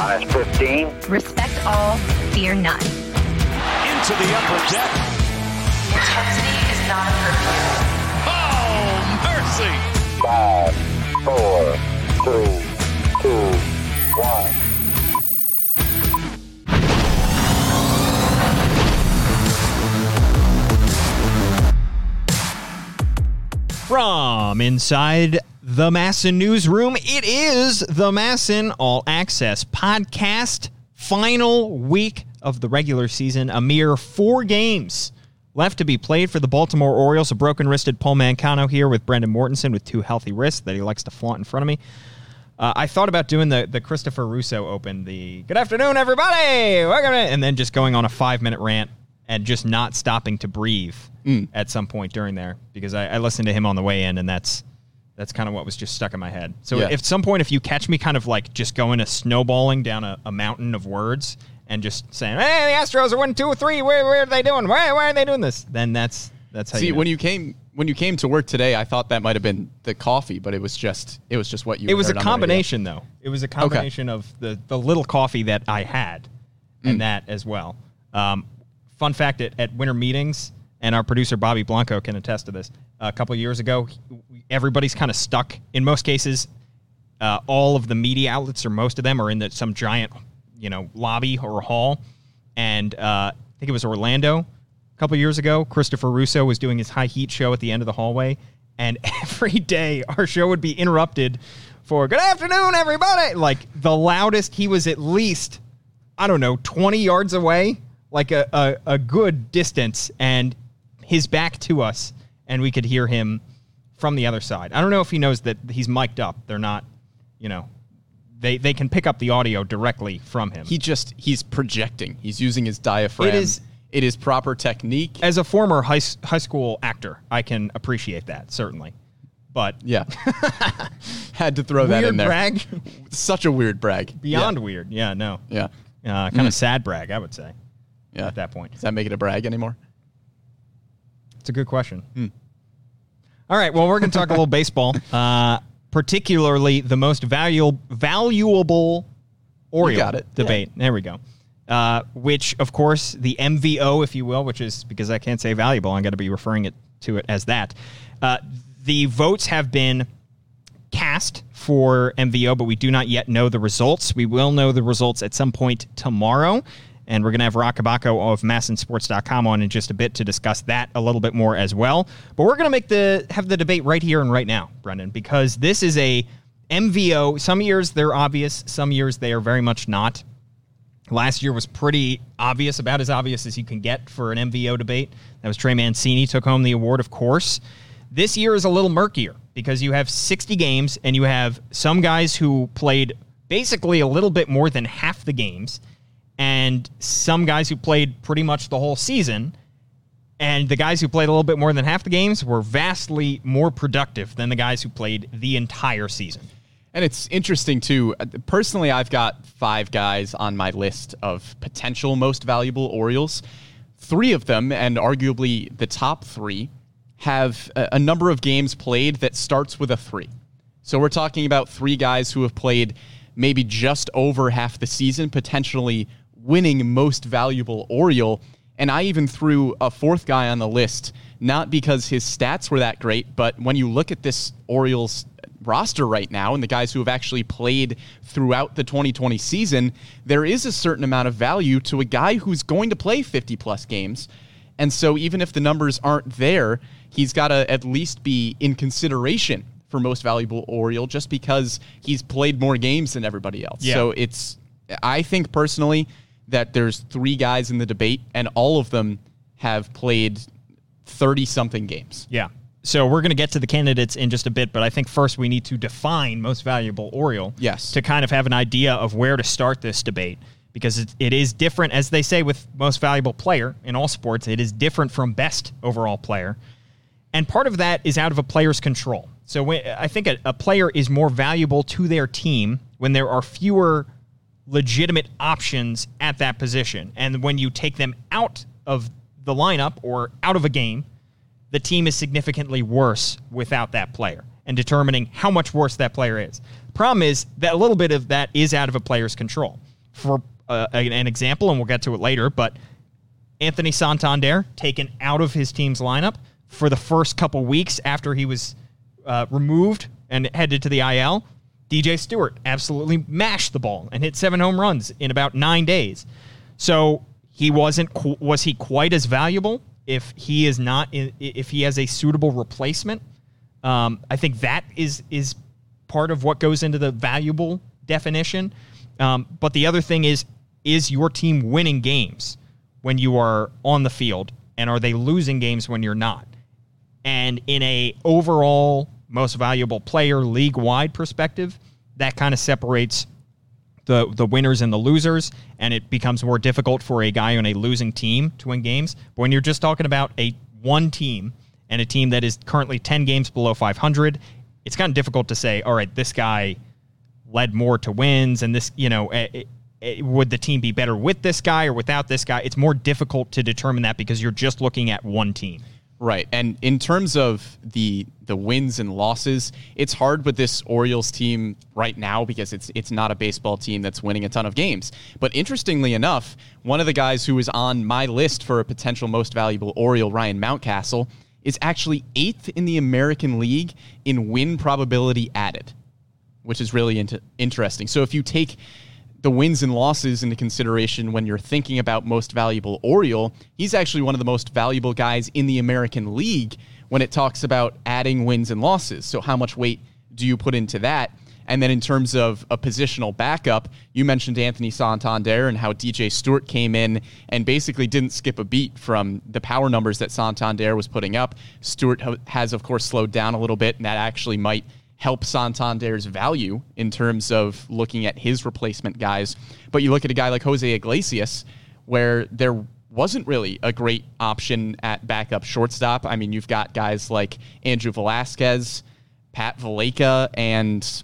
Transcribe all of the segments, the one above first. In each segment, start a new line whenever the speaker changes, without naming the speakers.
Minus 15.
Respect all, fear none.
Into the upper deck.
Intensity is not a curfew.
Oh, mercy.
Five, four, three, two, one.
From inside the MASN newsroom, it is the MASN All Access podcast. Final week of the regular season. A mere four games left to be played for the Baltimore Orioles. A broken wristed Paul Mancano here with Brendan Mortensen with two healthy wrists that he likes to flaunt in front of me. Uh, I thought about doing the the Christopher Russo Open, the "Good afternoon, everybody," welcome, and then just going on a five minute rant and just not stopping to breathe at some point during there because I, I listened to him on the way in, and that's that's kind of what was just stuck in my head. So
Yeah.
if at some point, if you catch me kind of like just going a snowballing down a, a mountain of words and just saying, "Hey, the Astros are one, two, three. Where, where are they doing? Why, why are they doing this?" Then that's that's how
See,
you know.
when you came when you came to work today, I thought that might have been the coffee, but it was just it was just what you.
It was a combination, though. It was a combination of the the little coffee that I had, and
Mm.
that as well. Um, fun fact: at, at winter meetings, and our producer Bobby Blanco can attest to this. A couple years ago, everybody's kind of stuck. In most cases, uh, all of the media outlets, or most of them, are in the, some giant, you know, lobby or hall. And uh, I think it was Orlando a couple years ago. Christopher Russo was doing his high heat show at the end of the hallway, and every day our show would be interrupted for "Good afternoon, everybody!" Like the loudest. He was at least, I don't know, twenty yards away, like a, a, a good distance, and his back to us, and we could hear him from the other side. I don't know if he knows that he's mic'd up. They're not, you know, they they can pick up the audio directly from him.
He just he's projecting. He's using his diaphragm.
It is-
it is proper technique.
As a former high high school actor, I can appreciate that certainly. But
Yeah, had to throw that in there.
brag,
Such a weird brag.
beyond weird. Yeah, no,
Yeah, yeah.
uh, kind of sad brag, I would say
yeah.
at that point.
Does that make it a brag anymore?
It's a good question.
Hmm.
All right. Well, we're going to talk a little baseball, uh, particularly the most valuable valuable Oriole
got it.
debate. There we go. Uh, which, of course, the MVO, if you will, which is because I can't say valuable, I'm going to be referring it to it as that. Uh, the votes have been cast for MVO, but we do not yet know the results. We will know the results at some point tomorrow. And we're going to have Roch Kubatko of masnsports.com on in just a bit to discuss that a little bit more as well. But we're going to make the have the debate right here and right now, Brendan, because this is a MVO. Some years they're obvious, some years they are very much not. Last year was pretty obvious, about as obvious as you can get for an MVO debate. That was Trey Mancini took home the award, of course. This year is a little murkier because you have 60 games and you have some guys who played basically a little bit more than half the games and some guys who played pretty much the whole season. And the guys who played a little bit more than half the games were vastly more productive than the guys who played the entire season.
And it's interesting too. uh, Personally, I've got five guys on my list of potential most valuable Orioles. Three of them, and arguably the top three, have a, a number of games played that starts with a three. So we're talking about three guys who have played maybe just over half the season, potentially winning most valuable Oriole. And I even threw a fourth guy on the list, not because his stats were that great, but when you look at this Orioles roster right now and the guys who have actually played throughout the 2020 season, there is a certain amount of value to a guy who's going to play 50 plus games. And so even if the numbers aren't there, he's got to at least be in consideration for most valuable Oriole just because he's played more games than everybody else.
Yeah.
So it's I think personally that there's three guys in the debate and all of them have played 30 something games.
Yeah. So we're going to get to the candidates in just a bit, but I think first we need to define most valuable Oriole.
Yes.
To kind of have an idea of where to start this debate because it, it is different, as they say with most valuable player in all sports, it is different from best overall player. And part of that is out of a player's control. So when, I think a, a player is more valuable to their team when there are fewer legitimate options at that position. And when you take them out of the lineup or out of a game, the team is significantly worse without that player and determining how much worse that player is. Problem is that a little bit of that is out of a player's control. for uh, an, example, and we'll get to it later, but Anthony Santander taken out of his team's lineup for the first couple weeks after he was uh, removed and headed to the IL. DJ Stewart absolutely mashed the ball and hit seven home runs in about nine days. So he wasn't. Was he quite as valuable if he is not? If he has a suitable replacement, um, I think that is is part of what goes into the valuable definition. Um, but the other thing is, is your team winning games when you are on the field, and are they losing games when you're not? And in a overall most valuable player league wide perspective, that kind of separates the the winners and the losers, and it becomes more difficult for a guy on a losing team to win games. But when you're just talking about a one team and a team that is currently 10 games below 500, it's kind of difficult to say, all right, this guy led more to wins, and this, you know, eh, eh, eh, would the team be better with this guy or without this guy? It's more difficult to determine that because you're just looking at one team.
Right. And in terms of the the wins and losses, it's hard with this Orioles team right now because it's it's not a baseball team that's winning a ton of games. But interestingly enough, one of the guys who is on my list for a potential most valuable Oriole, Ryan Mountcastle, is actually 8th in the American League in win probability added, which is really int- interesting. So if you take the wins and losses into consideration when you're thinking about most valuable Oriole, he's actually one of the most valuable guys in the American League when it talks about adding wins and losses. So, how much weight do you put into that? And then, in terms of a positional backup, you mentioned Anthony Santander and how DJ Stewart came in and basically didn't skip a beat from the power numbers that Santander was putting up. Stewart has, of course, slowed down a little bit, and that actually might help Santander's value in terms of looking at his replacement guys. But you look at a guy like Jose Iglesias, where there wasn't really a great option at backup shortstop. I mean, you've got guys like Andrew Velazquez, Pat Valaika, and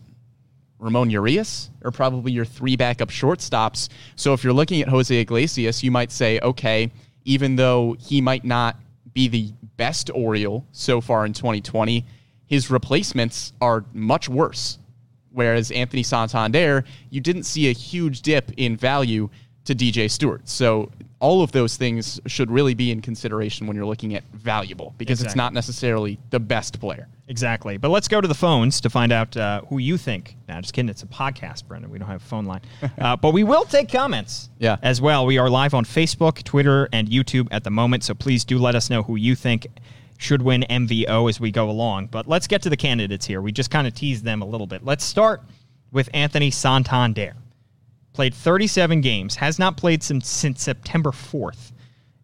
Ramon Urias are probably your three backup shortstops. So if you're looking at Jose Iglesias, you might say, okay, even though he might not be the best Oriole so far in 2020, his replacements are much worse. Whereas Anthony Santander, you didn't see a huge dip in value to DJ Stewart. So all of those things should really be in consideration when you're looking at valuable because it's not necessarily the best player.
Exactly. But let's go to the phones to find out uh, who you think. Nah, just kidding. It's a podcast, Brendan. We don't have a phone line. Uh, but we will take comments
Yeah.
as well. We are live on Facebook, Twitter, and YouTube at the moment. So please do let us know who you think should win MVO as we go along. But let's get to the candidates here. We just kind of teased them a little bit. Let's start with Anthony Santander. Played 37 games, has not played since, since September 4th,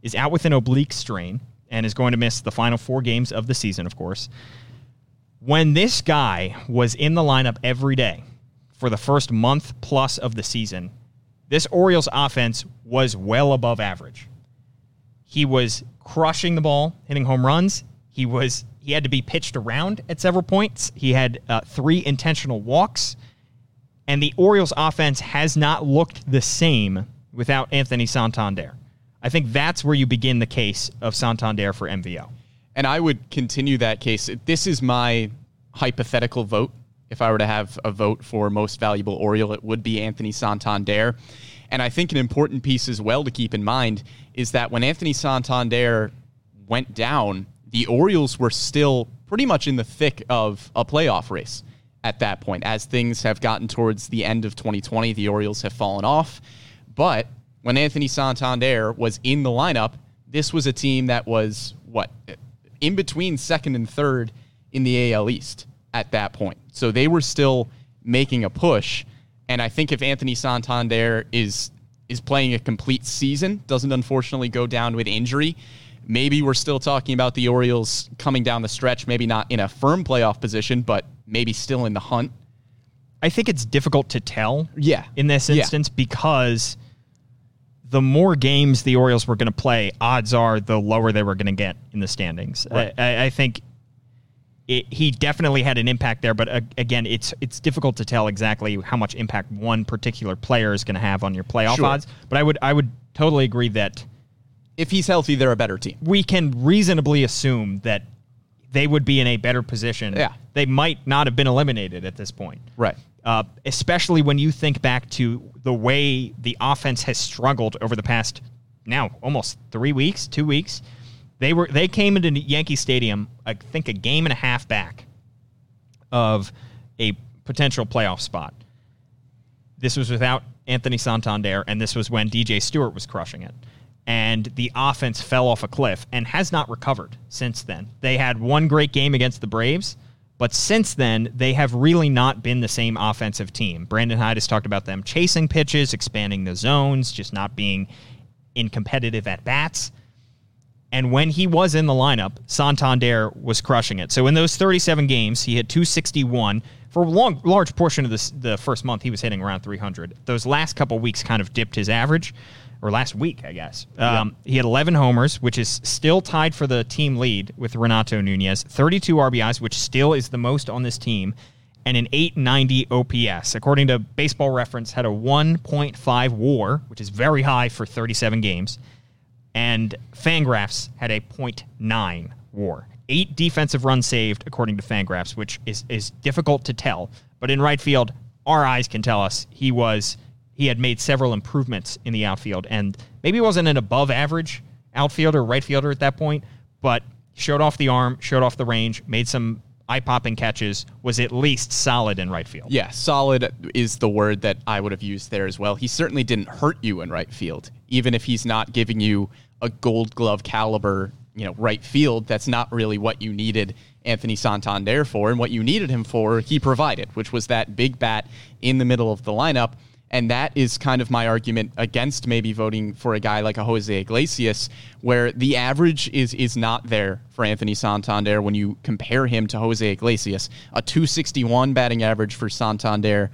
is out with an oblique strain, and is going to miss the final four games of the season, of course when this guy was in the lineup every day for the first month plus of the season, this Orioles offense was well above average. He was crushing the ball, hitting home runs. He was he had to be pitched around at several points. He had uh, three intentional walks, and the Orioles offense has not looked the same without Anthony Santander. I think that's where you begin the case of Santander for MVO.
And I would continue that case. This is my hypothetical vote. If I were to have a vote for most valuable Oriole, it would be Anthony Santander. And I think an important piece as well to keep in mind is that when Anthony Santander went down, the Orioles were still pretty much in the thick of a playoff race at that point. As things have gotten towards the end of 2020, the Orioles have fallen off. But when Anthony Santander was in the lineup, this was a team that was what in between second and third in the AL East at that point. So they were still making a push. And I think if Anthony Santander is is playing a complete season, doesn't unfortunately go down with injury, maybe we're still talking about the Orioles coming down the stretch, maybe not in a firm playoff position, but maybe still in the hunt.
I think it's difficult to tell.
Yeah.
In this
Yeah.
instance, because the more games the Orioles were going to play, odds are the lower they were going to get in the standings.
Right.
I, I think it, he definitely had an impact there, but uh, again, it's it's difficult to tell exactly how much impact one particular player is going to have on your playoff
Sure.
odds. But I would I would totally agree that
If he's healthy, they're a better team.
we can reasonably assume that they would be in a better position.
Yeah.
They might not have been eliminated at this point.
Right.
uh, especially when you think back to the way the offense has struggled over the past now almost three weeks, two weeks. They were they came into Yankee Stadium, I think, a game and a half back of a potential playoff spot. This was without Anthony Santander, and this was when DJ Stewart was crushing it. And the offense fell off a cliff and has not recovered since then. They had one great game against the Braves, but since then, they have really not been the same offensive team. Brandon Hyde has talked about them chasing pitches, expanding the zones, just not being in competitive at bats. And when he was in the lineup, Santander was crushing it. So in those 37 games, he hit 261. For a long, large portion of this, the first month, he was hitting around 300. Those last couple weeks kind of dipped his average, or last week, I guess. Um, He had 11 homers, which is still tied for the team lead with Renato Nunez, 32 RBIs, which still is the most on this team, and an 890 OPS. According to Baseball Reference, had a 1.5 WAR, which is very high for 37 games and Fangraphs had a 0.9 WAR. Eight defensive runs saved, according to Fangraphs, which is is difficult to tell. But in right field, our eyes can tell us he was he had made several improvements in the outfield, and maybe wasn't an above average outfielder, right fielder at that point, but showed off the arm, showed off the range, made some eye popping catches, was at least solid in right field.
Yeah, solid is the word that I would have used there as well. He certainly didn't hurt you in right field, even if he's not giving you a gold glove caliber, you know, right field. That's not really what you needed Anthony Santander for. And what you needed him for, he provided, which was that big bat in the middle of the lineup. And that is kind of my argument against maybe voting for a guy like a Jose Iglesias, where the average is is not there for Anthony Santander when you compare him to Jose Iglesias. A 261 batting average for Santander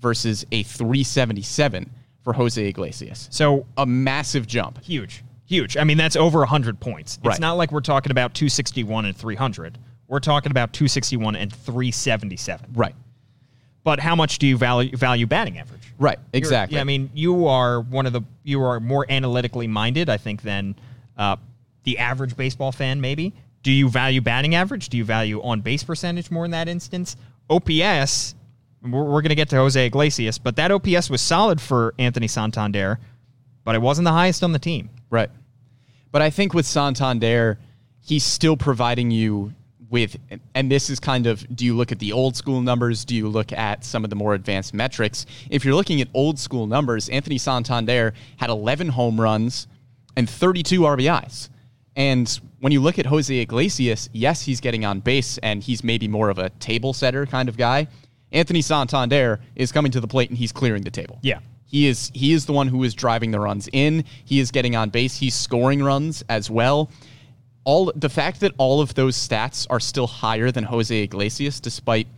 versus a 377 for Jose Iglesias.
So
A massive jump.
huge, huge. I mean, that's over 100 points. It's
Right.
not like we're talking about 261 and 300. We're talking about 261 and 377.
Right.
But how much do you value value batting average?
Right. Exactly.
I mean, you are one of the you are more analytically minded, I think, than uh, the average baseball fan. Maybe. Do you value batting average? Do you value on base percentage more in that instance? OPS. We're, we're going to get to Jose Iglesias, but that OPS was solid for Anthony Santander, but it wasn't the highest on the team.
Right. But I think with Santander, he's still providing you with, and this is kind of do you look at the old school numbers? Do you look at some of the more advanced metrics? If you're looking at old school numbers, Anthony Santander had 11 home runs and 32 RBIs. And when you look at Jose Iglesias, yes, he's getting on base and he's maybe more of a table setter kind of guy. Anthony Santander is coming to the plate and he's clearing the table.
Yeah.
He is he is the one who is driving the runs in. He is getting on base. He's scoring runs as well. All the fact that all of those stats are still higher than Jose Iglesias, despite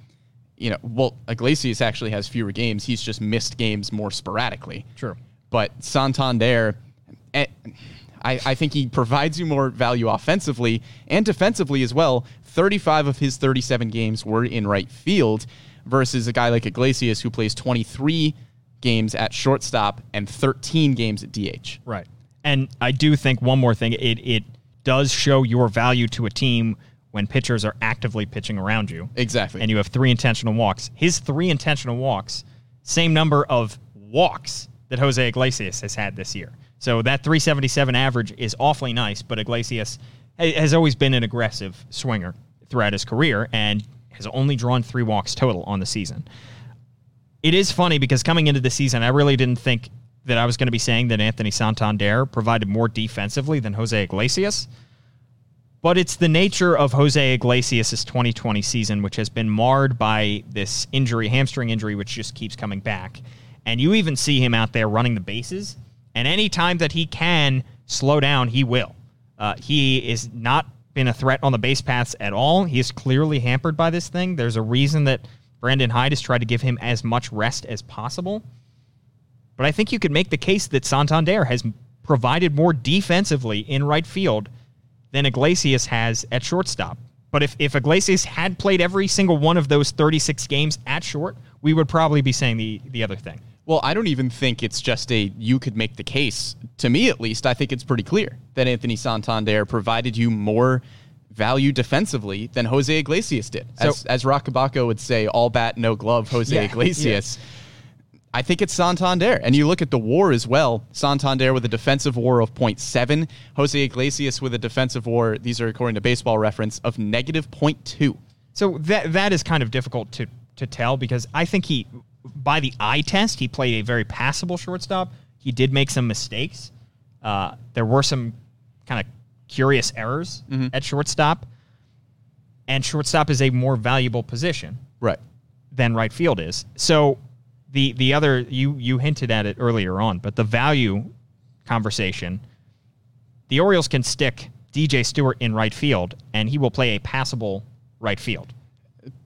you know, well, Iglesias actually has fewer games. He's just missed games more sporadically.
True.
But Santander, eh, I, I think he provides you more value offensively and defensively as well. 35 of his 37 games were in right field versus a guy like Iglesias who plays 23 games at shortstop and 13 games at DH.
Right. And I do think one more thing, it it does show your value to a team when pitchers are actively pitching around you.
Exactly.
And you have three intentional walks. His three intentional walks, same number of walks that Jose Iglesias has had this year. So that 377 average is awfully nice, but Iglesias has always been an aggressive swinger throughout his career and has only drawn three walks total on the season it is funny because coming into the season, I really didn't think that I was going to be saying that Anthony Santander provided more defensively than Jose Iglesias. But it's the nature of Jose Iglesias' 2020 season, which has been marred by this injury, hamstring injury, which just keeps coming back. And you even see him out there running the bases. And any time that he can slow down, he will. Uh, he is not been a threat on the base paths at all. He is clearly hampered by this thing. There's a reason that Brandon Hyde has tried to give him as much rest as possible. But I think you could make the case that Santander has provided more defensively in right field than Iglesias has at shortstop. But if, if Iglesias had played every single one of those 36 games at short, we would probably be saying the, the other thing.
Well, I don't even think it's just a you could make the case. To me, at least, I think it's pretty clear that Anthony Santander provided you more value defensively than Jose Iglesias did. As,
So-
as Roch Kubatko would say, all bat, no glove, Jose
Yeah,
Iglesias. I think it's Santander. And you look at the war as well. Santander with a defensive war of 0.7, Jose Iglesias with a defensive war, these are according to baseball reference, of negative 0.2.
So that that is kind of difficult to to tell because I think he, by the eye test, he played a very passable shortstop. He did make some mistakes. Uh, there were some kind of curious errors at shortstop, and shortstop is a more valuable position
Right.
than right field is. So the the other you you hinted at it earlier on, but the value conversation, the Orioles can stick DJ Stewart in right field and he will play a passable right field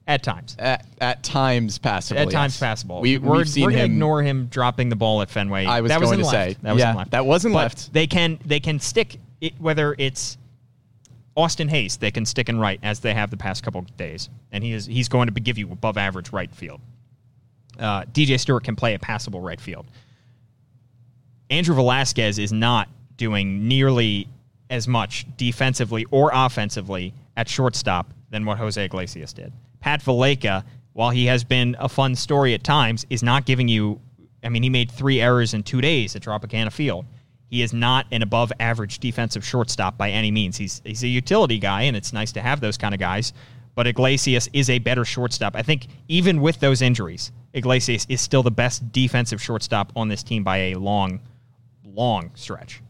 at times.
At, at times passable.
At times passable.
We,
we're,
we've seen
we're
him.
ignore him dropping the ball at Fenway.
I was
that was
going
in
to
left.
say,
that was
yeah,
left.
that wasn't
But
left.
They can they can stick it whether it's Austin Hays, they can stick in right as they have the past couple of days, and he is he's going to give you above average right field. Uh, DJ Stewart can play a passable right field. Andrew Velazquez is not doing nearly as much defensively or offensively at shortstop than what Jose Iglesias did. Pat Valaika, while he has been a fun story at times, is not giving you. I mean, he made three errors in two days at Tropicana Field. He is not an above average defensive shortstop by any means. He's he's a utility guy, and it's nice to have those kind of guys. But Iglesias is a better shortstop. I think even with those injuries, Iglesias is still the best defensive shortstop on this team by a long, long stretch.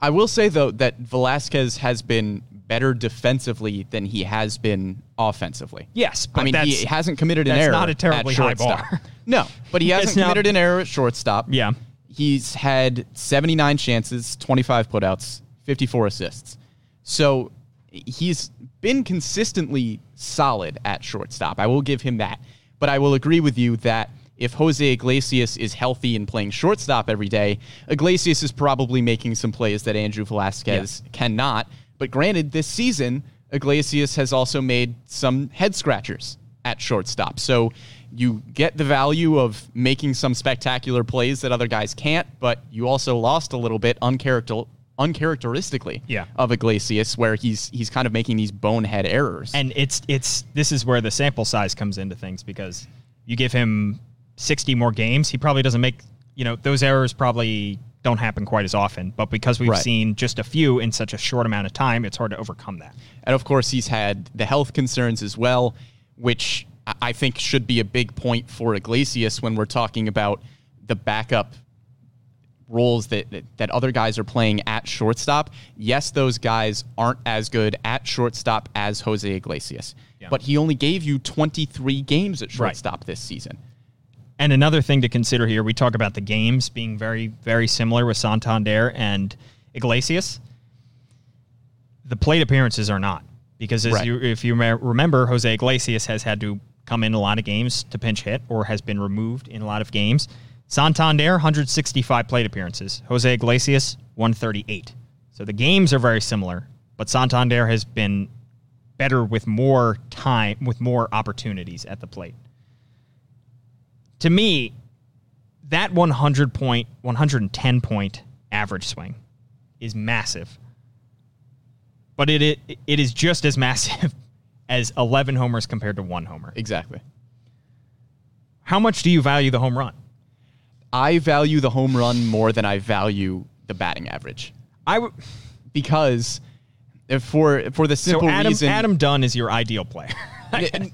I will say though that Velazquez has been better defensively than he has been offensively.
Yes,
I mean he hasn't committed an
that's
error.
not a terribly high bar.
No, but he hasn't committed an error at shortstop.
Yeah.
he's had 79 chances, 25 putouts, 54 assists. So he's been consistently solid at shortstop. I will give him that. But I will agree with you that if Jose Iglesias is healthy and playing shortstop every day, Iglesias is probably making some plays that Andrew Velazquez cannot. But granted, this season, Iglesias has also made some head scratchers at shortstop. So you get the value of making some spectacular plays that other guys can't, but you also lost a little bit uncharacter- uncharacteristically
Yeah.
of Iglesias, where he's he's kind of making these bonehead errors.
And it's it's this is where the sample size comes into things because you give him 60 more games, he probably doesn't make, you know, those errors probably don't happen quite as often, but because we've
Right.
seen just a few in such a short amount of time, it's hard to overcome that.
And of course, he's had the health concerns as well, which I- I think should be a big point for Iglesias when we're talking about the backup roles that, that, that other guys are playing at shortstop. Yes, those guys aren't as good at shortstop as Jose Iglesias,
Yeah.
but he only gave you 23 games at
Right.
shortstop this season.
And another thing to consider here, we talk about the games being very, very similar with Santander and Iglesias. The plate appearances are not because, as
Right.
you, if you remember, Jose Iglesias has had to come in a lot of games to pinch hit, or has been removed in a lot of games. Santander, 165 plate appearances. Jose Iglesias, 138. So the games are very similar, but Santander has been better with more time, with more opportunities at the plate to me, that 100 point, 110 point average swing is massive. But it, it it is just as massive as 11 homers compared to one homer.
Exactly.
How much do you value the home run?
I value the home run more than I value the batting average
I would.
because for for the
So
simple
Adam
reason
Adam Dunn is your ideal player.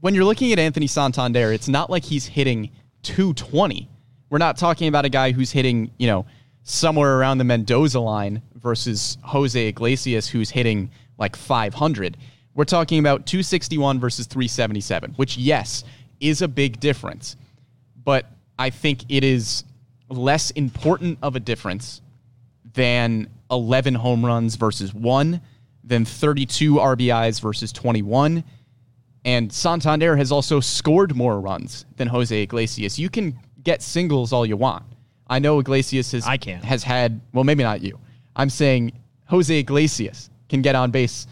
When you're looking at Anthony Santander, it's not like he's hitting 220. We're not talking about a guy who's hitting, you know, somewhere around the Mendoza line versus Jose Iglesias who's hitting like 500. We're talking about 261 versus 377, which yes, is a big difference. But I think it is less important of a difference than 11 home runs versus 1, than 32 RBIs versus 21. And Santander has also scored more runs than Jose Iglesias. You can get singles all you want. I know Iglesias has
I can't.
has had well maybe not you. I'm saying Jose Iglesias can get on base.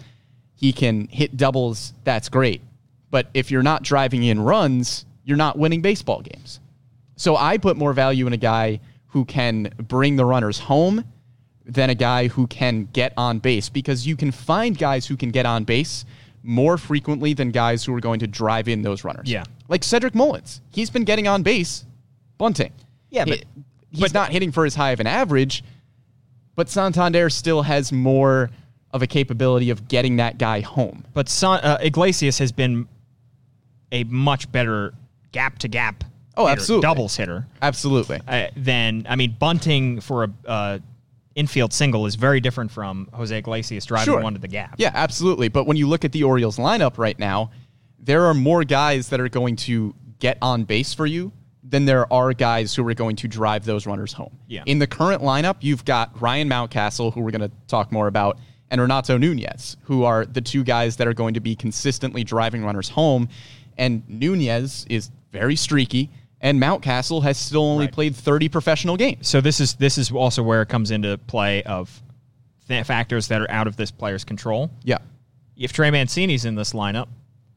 He can hit doubles. That's great. But if you're not driving in runs, you're not winning baseball games. So I put more value in a guy who can bring the runners home, than a guy who can get on base because you can find guys who can get on base more frequently than guys who are going to drive in those runners.
Yeah.
Like Cedric Mullins. He's been getting on base bunting.
Yeah,
He-
but-
he's
but-
not hitting for as high of an average, but Santander still has more of a capability of getting that guy home.
But Son, uh, Iglesias has been a much better gap to gap.
Oh,
hitter,
absolutely.
doubles hitter.
Absolutely.
Uh, than I mean, bunting for a uh, infield single is very different from Jose Iglesias driving
Sure.
one to the gap.
Yeah, absolutely. But when you look at the Orioles lineup right now, there are more guys that are going to get on base for you than there are guys who are going to drive those runners home.
Yeah.
In the current lineup, you've got Ryan Mountcastle, who we're going to talk more about, and Renato Nunez, who are the two guys that are going to be consistently driving runners home. And Nunez is very streaky, and Mountcastle has still only
Right.
played 30 professional games.
So this is this is also where it comes into play of th- factors that are out of this player's control.
Yeah.
If Trey Mancini's in this lineup,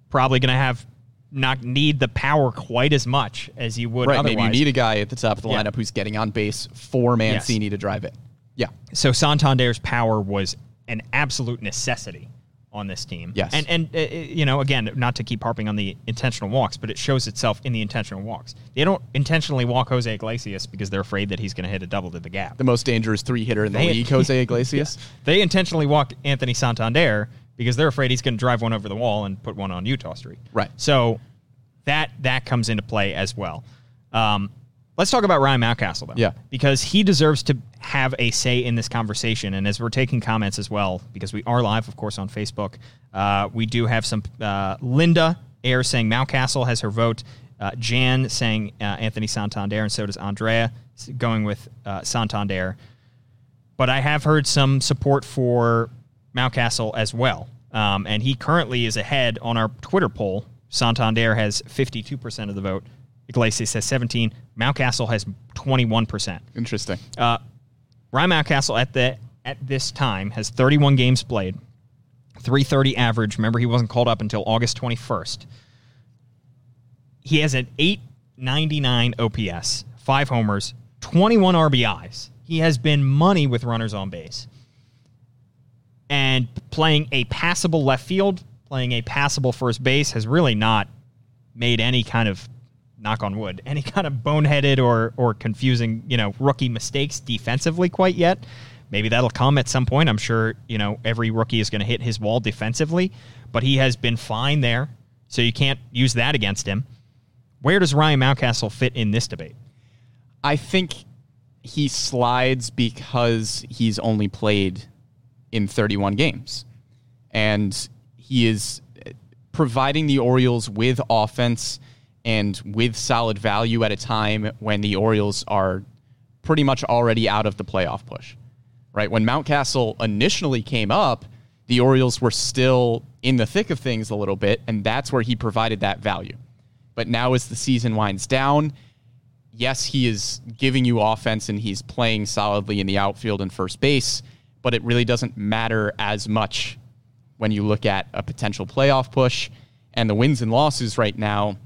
probably going to have not need the power quite as much as you would
Right.
otherwise.
Maybe you need a guy at the top of the
Yeah.
lineup who's getting on base for Mancini to drive it. Yeah.
so Santander's power was an absolute necessity on this team.
Yes.
And and uh, uh, you know, again, not to keep harping on the intentional walks, but it shows itself in the intentional walks. They don't intentionally walk Jose Iglesias because they're afraid that he's going to hit a double to the gap.
the most dangerous three hitter in the
They-
league, Jose Iglesias.
They intentionally walk Anthony Santander because they're afraid he's going to drive one over the wall and put one on Utah Street.
Right.
So that that comes into play as well. Um, let's talk about Ryan Mountcastle though.
Yeah.
Because he deserves to have a say in this conversation. And as we're taking comments as well, because we are live, of course, on Facebook, uh, we do have some uh, Linda Air saying Mountcastle has her vote. Uh, Jan saying uh, Anthony Santander, and so does Andrea going with uh, Santander but I have heard some support for Mountcastle as well. Um, and he currently is ahead on our Twitter poll. Santander has 52% of the vote. Iglesias has 17. Mountcastle has 21%.
Interesting.
Uh, Ryan Mountcastle at the at this time has 31 games played, 330 average. Remember, he wasn't called up until August 21st. He has an 899 OPS, five homers, 21 RBIs. He has been money with runners on base. And playing a passable left field, playing a passable first base has really not made any kind of knock on wood, any kind of boneheaded or or confusing, you know, rookie mistakes defensively quite yet. Maybe that'll come at some point. I'm sure, you know, every rookie is going to hit his wall defensively, but he has been fine there. So you can't use that against him. Where does Ryan Mountcastle fit in this debate?
I think he slides because he's only played in 31 games. And he is providing the Orioles with offense and with solid value at a time when the Orioles are pretty much already out of the playoff push. Right? When Mountcastle initially came up, the Orioles were still in the thick of things a little bit, and that's where he provided that value. But now as the season winds down, yes, he is giving you offense and he's playing solidly in the outfield and first base, but it really doesn't matter as much when you look at a potential playoff push and the wins and losses right now.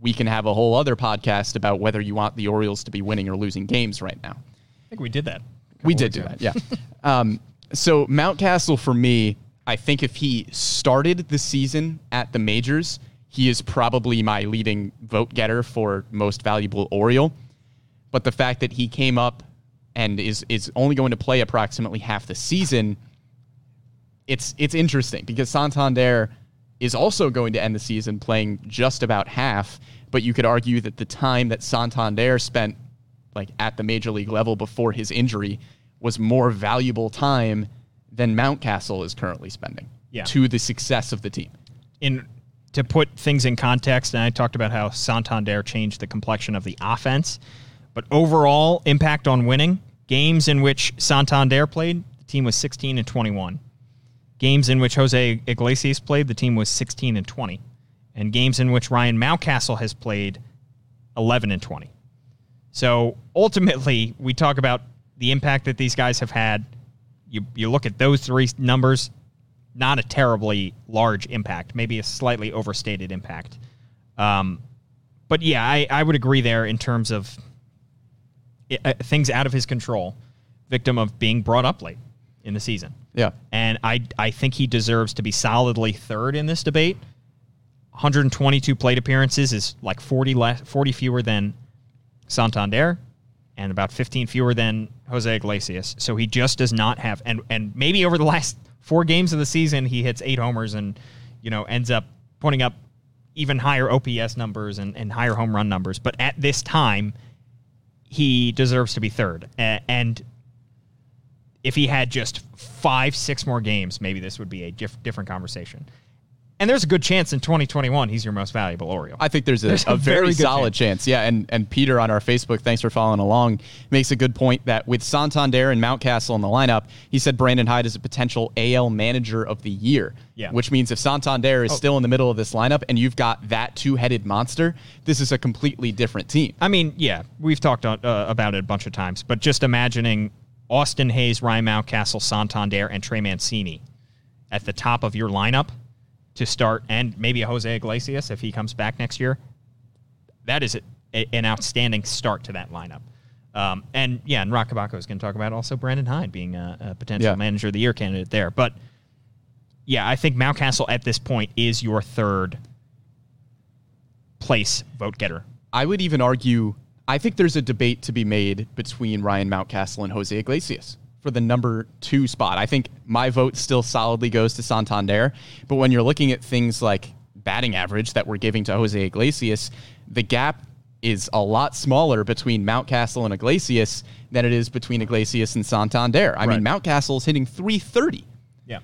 We can have a whole other podcast about whether you want the Orioles to be winning or losing games right now.
I think we did that.
We did do that, yeah. um, so Mountcastle for me, I think if he started the season at the majors, he is probably my leading vote getter for most valuable Oriole. But the fact that he came up and is is only going to play approximately half the season, it's it's interesting because Santander is also going to end the season playing just about half. But you could argue that the time that Santander spent like at the major league level before his injury was more valuable time than Mountcastle is currently spending
Yeah.
to the success of the team.
in to put things in context, and I talked about how Santander changed the complexion of the offense, but overall impact on winning games in which Santander played, the team was 16 and 21. Games in which Jose Iglesias played, the team was 16 and 20, and games in which Ryan Mountcastle has played, 11 and 20. So ultimately, we talk about the impact that these guys have had. You you look at those three numbers, not a terribly large impact, maybe a slightly overstated impact. Um, but yeah, I, I would agree there in terms of i- uh, things out of his control. victim of being brought up late in the season.
Yeah.
And I I think he deserves to be solidly third in this debate. 122 plate appearances is like 40 less, 40 fewer than Santander and about 15 fewer than Jose Iglesias. So he just does not have and and maybe over the last 4 games of the season he hits 8 homers and you know ends up putting up even higher OPS numbers and, and higher home run numbers, but at this time he deserves to be third. And if he had just five, six more games, maybe this would be a diff- different conversation. And there's a good chance in 2021 he's your most valuable Oriole.
I think there's a,
There's a
a very,
very
solid
chance.
chance. Yeah, and, and Peter on our Facebook, thanks for following along, makes a good point that with Santander and Mountcastle in the lineup, he said Brandon Hyde is a potential AL manager of the year.
Yeah.
Which means if Santander is still in the middle of this lineup and you've got that two headed monster, this is a completely different team.
I mean, yeah, we've talked on, uh, about it a bunch of times, but just imagining Austin Hays, Ryan Mountcastle, Santander, and Trey Mancini at the top of your lineup to start, and maybe a Jose Iglesias if he comes back next year. That is a, an outstanding start to that lineup. Um, and yeah, and Roch Kubatko is going to talk about also Brandon Hyde being a, a potential
Yeah.
manager of the year candidate there. But yeah, I think Mountcastle at this point is your third place vote getter.
I would even argue, I think there's a debate to be made between Ryan Mountcastle and Jose Iglesias for the number two spot. I think my vote still solidly goes to Santander, but when you're looking at things like batting average that we're giving to Jose Iglesias, the gap is a lot smaller between Mountcastle and Iglesias than it is between Iglesias and Santander. I mean,
Right.
Mountcastle is hitting 330
Yeah.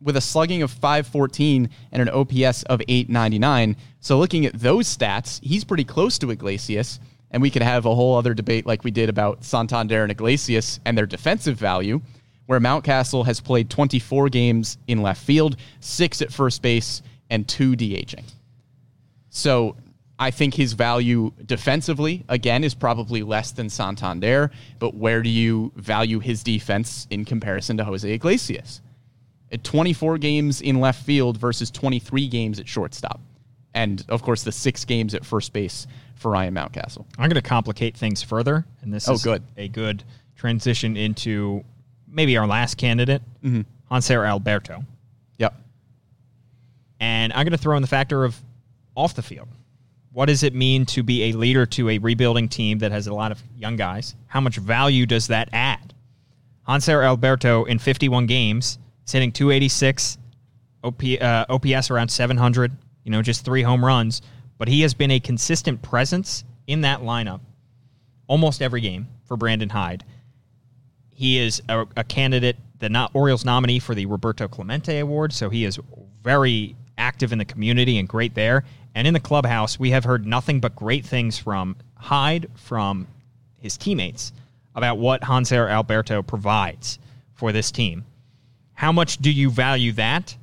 with a slugging of 514 and an OPS of 899. So looking at those stats, he's pretty close to Iglesias. And we could have a whole other debate like we did about Santander and Iglesias and their defensive value, where Mountcastle has played 24 games in left field, six at first base, and two DHing. So I think his value defensively, again, is probably less than Santander. But where do you value his defense in comparison to Jose Iglesias? At 24 games in left field versus 23 games at shortstop. And of course, the six games at first base for Ryan Mountcastle.
I'm going to complicate things further, and this
Oh,
is
good.
a good transition into maybe our last candidate,
Mm-hmm.
Hanser Alberto.
Yep.
And I'm going to throw in the factor of off the field. What does it mean to be a leader to a rebuilding team that has a lot of young guys? How much value does that add? Hanser Alberto in 51 games, is hitting 286, OP, uh, OPS around 700, you know, just three home runs. But he has been a consistent presence in that lineup almost every game for Brandon Hyde. He is a, a candidate, the not Orioles nominee for the Roberto Clemente Award, so he is very active in the community and great there. And in the clubhouse, we have heard nothing but great things from Hyde, from his teammates, about what Hanser Alberto provides for this team. How much do you value that?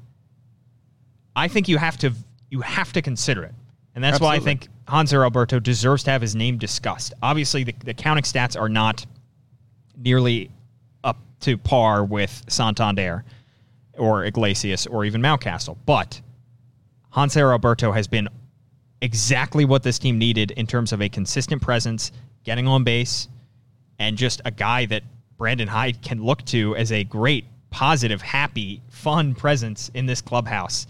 I think you have to you have to consider it, and that's why I think Hanser Alberto deserves to have his name discussed. Obviously, the, the counting stats are not nearly up to par with Santander or Iglesias or even Mountcastle, but Hanser Alberto has been exactly what this team needed in terms of a consistent presence, getting on base, and just a guy that Brandon Hyde can look to as a great, positive, happy, fun presence in this clubhouse.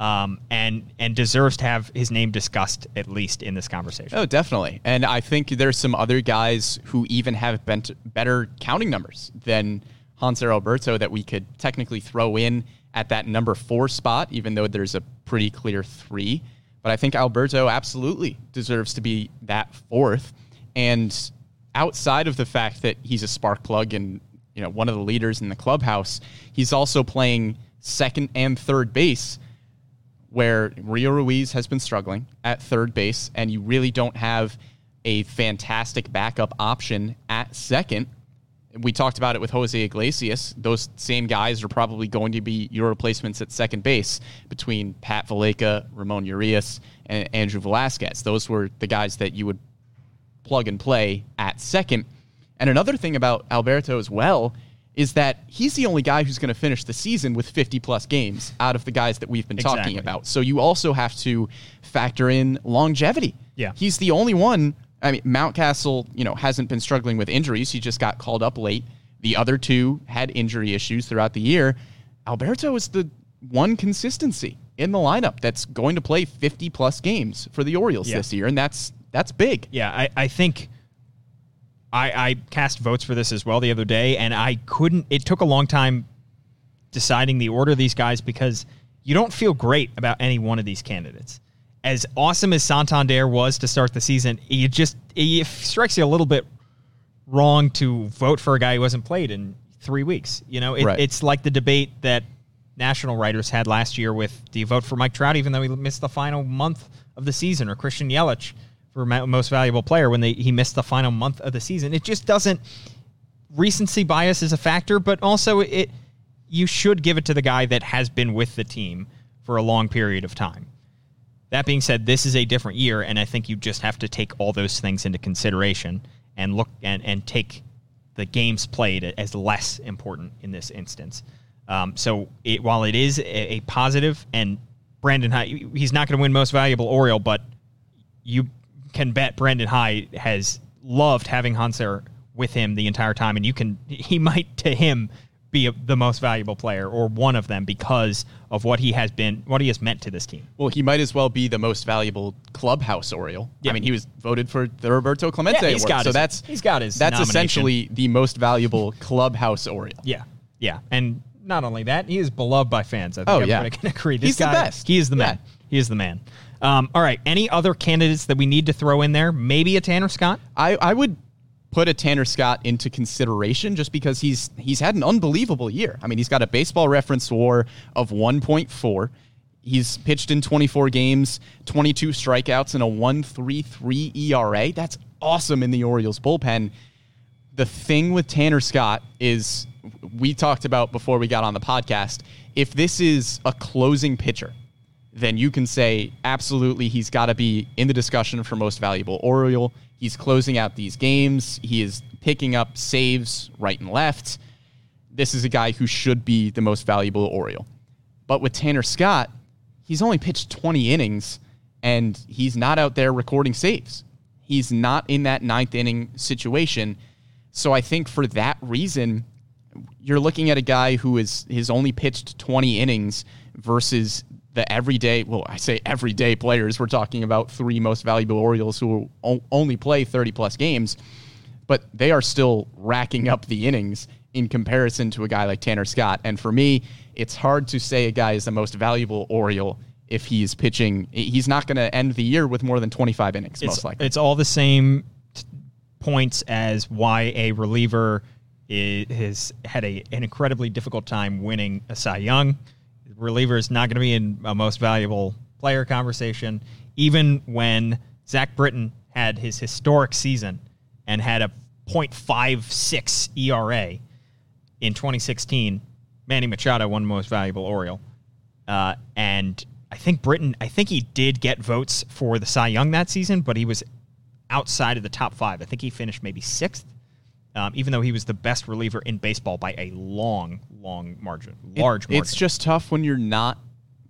Um, and and deserves to have his name discussed at least in this conversation.
Oh, definitely. And I think there's some other guys who even have bent, better counting numbers than Hanser Alberto that we could technically throw in at that number four spot, even though there's a pretty clear three. But I think Alberto absolutely deserves to be that fourth. And outside of the fact that he's a spark plug and you know one of the leaders in the clubhouse, he's also playing second and third base where Rio Ruiz has been struggling at third base, and you really don't have a fantastic backup option at second. We talked about it with Jose Iglesias. Those same guys are probably going to be your replacements at second base between Pat Valaika, Ramon Urias, and Andrew Velazquez. Those were the guys that you would plug and play at second. And another thing about Alberto as well is that he's the only guy who's going to finish the season with 50 plus games out of the guys that we've been
Exactly.
talking about. So you also have to factor in longevity.
Yeah.
He's the only one. I mean, Mountcastle, you know, hasn't been struggling with injuries. He just got called up late The other two had injury issues throughout the year. Alberto is the one consistency in the lineup that's going to play 50 plus games for the Orioles
Yeah.
this year, and that's that's big.
Yeah, I, I think I, I cast votes for this as well the other day, and I couldn't. It took a long time deciding the order of these guys because you don't feel great about any one of these candidates. As awesome as Santander was to start the season, you just it strikes you a little bit wrong to vote for a guy who hasn't played in three weeks. You know, it,
Right.
it's like the debate that national writers had last year with do you vote for Mike Trout even though he missed the final month of the season or Christian Yelich for most valuable player when they he missed the final month of the season. It just doesn't recency bias is a factor, but also it you should give it to the guy that has been with the team for a long period of time. That being said, this is a different year, and I think you just have to take all those things into consideration and look and, and take the games played as less important in this instance. Um, so it, while it is a, a positive, and Brandon he's not going to win Most Valuable Oriole, but you can bet Brandon Hyde has loved having Hanser with him the entire time, and you can he might to him be a, the most valuable player or one of them because of what he has been, what he has meant to this team.
Well, he might as well be the most valuable clubhouse Oriole.
Yeah.
I mean, he was voted for the Roberto Clemente
Yeah, he's
award,
got
so
his-
that's
he's got his
That's essentially the most valuable clubhouse Oriole.
Yeah, yeah, and not only that, he is beloved by fans. I think
Oh, yeah.
everybody can agree. This
He's the best.
He is the man.
Yeah.
He is the man. Um, all right. Any other candidates that we need to throw in there? Maybe a Tanner Scott.
I, I would put a Tanner Scott into consideration just because he's he's had an unbelievable year. I mean, he's got a baseball reference WAR of 1.4. He's pitched in 24 games, 22 strikeouts, and a 1.33 ERA. That's awesome in the Orioles bullpen. The thing with Tanner Scott is we talked about before we got on the podcast. If this is a closing pitcher, then you can say absolutely he's got to be in the discussion for most valuable Oriole. He's closing out these games. He is picking up saves right and left. This is a guy who should be the most valuable Oriole. But with Tanner Scott, he's only pitched 20 innings and he's not out there recording saves. He's not in that ninth inning situation. So I think for that reason, you're looking at a guy who is has only pitched 20 innings versus the everyday well i say everyday players we're talking about three most valuable orioles who only play 30 plus games but they are still racking up the innings in comparison to a guy like tanner scott. And for me it's hard to say a guy is the most valuable oriole if he's pitching. He's not going to end the year with more than 25 innings
It's,
most likely.
it's all the same t- points as why a reliever i- has had a, an incredibly difficult time winning a Cy Young. Reliever is not going to be in a most valuable player conversation, even when Zach Britton had his historic season and had a .56 ERA in 2016. Manny Machado won most valuable Oriole. Uh, and I think Britton, I think he did get votes for the Cy Young that season, but he was outside of the top five. I think he finished maybe sixth, um, even though he was the best reliever in baseball by a long, long margin,
It-
large margin.
It's just tough when you're not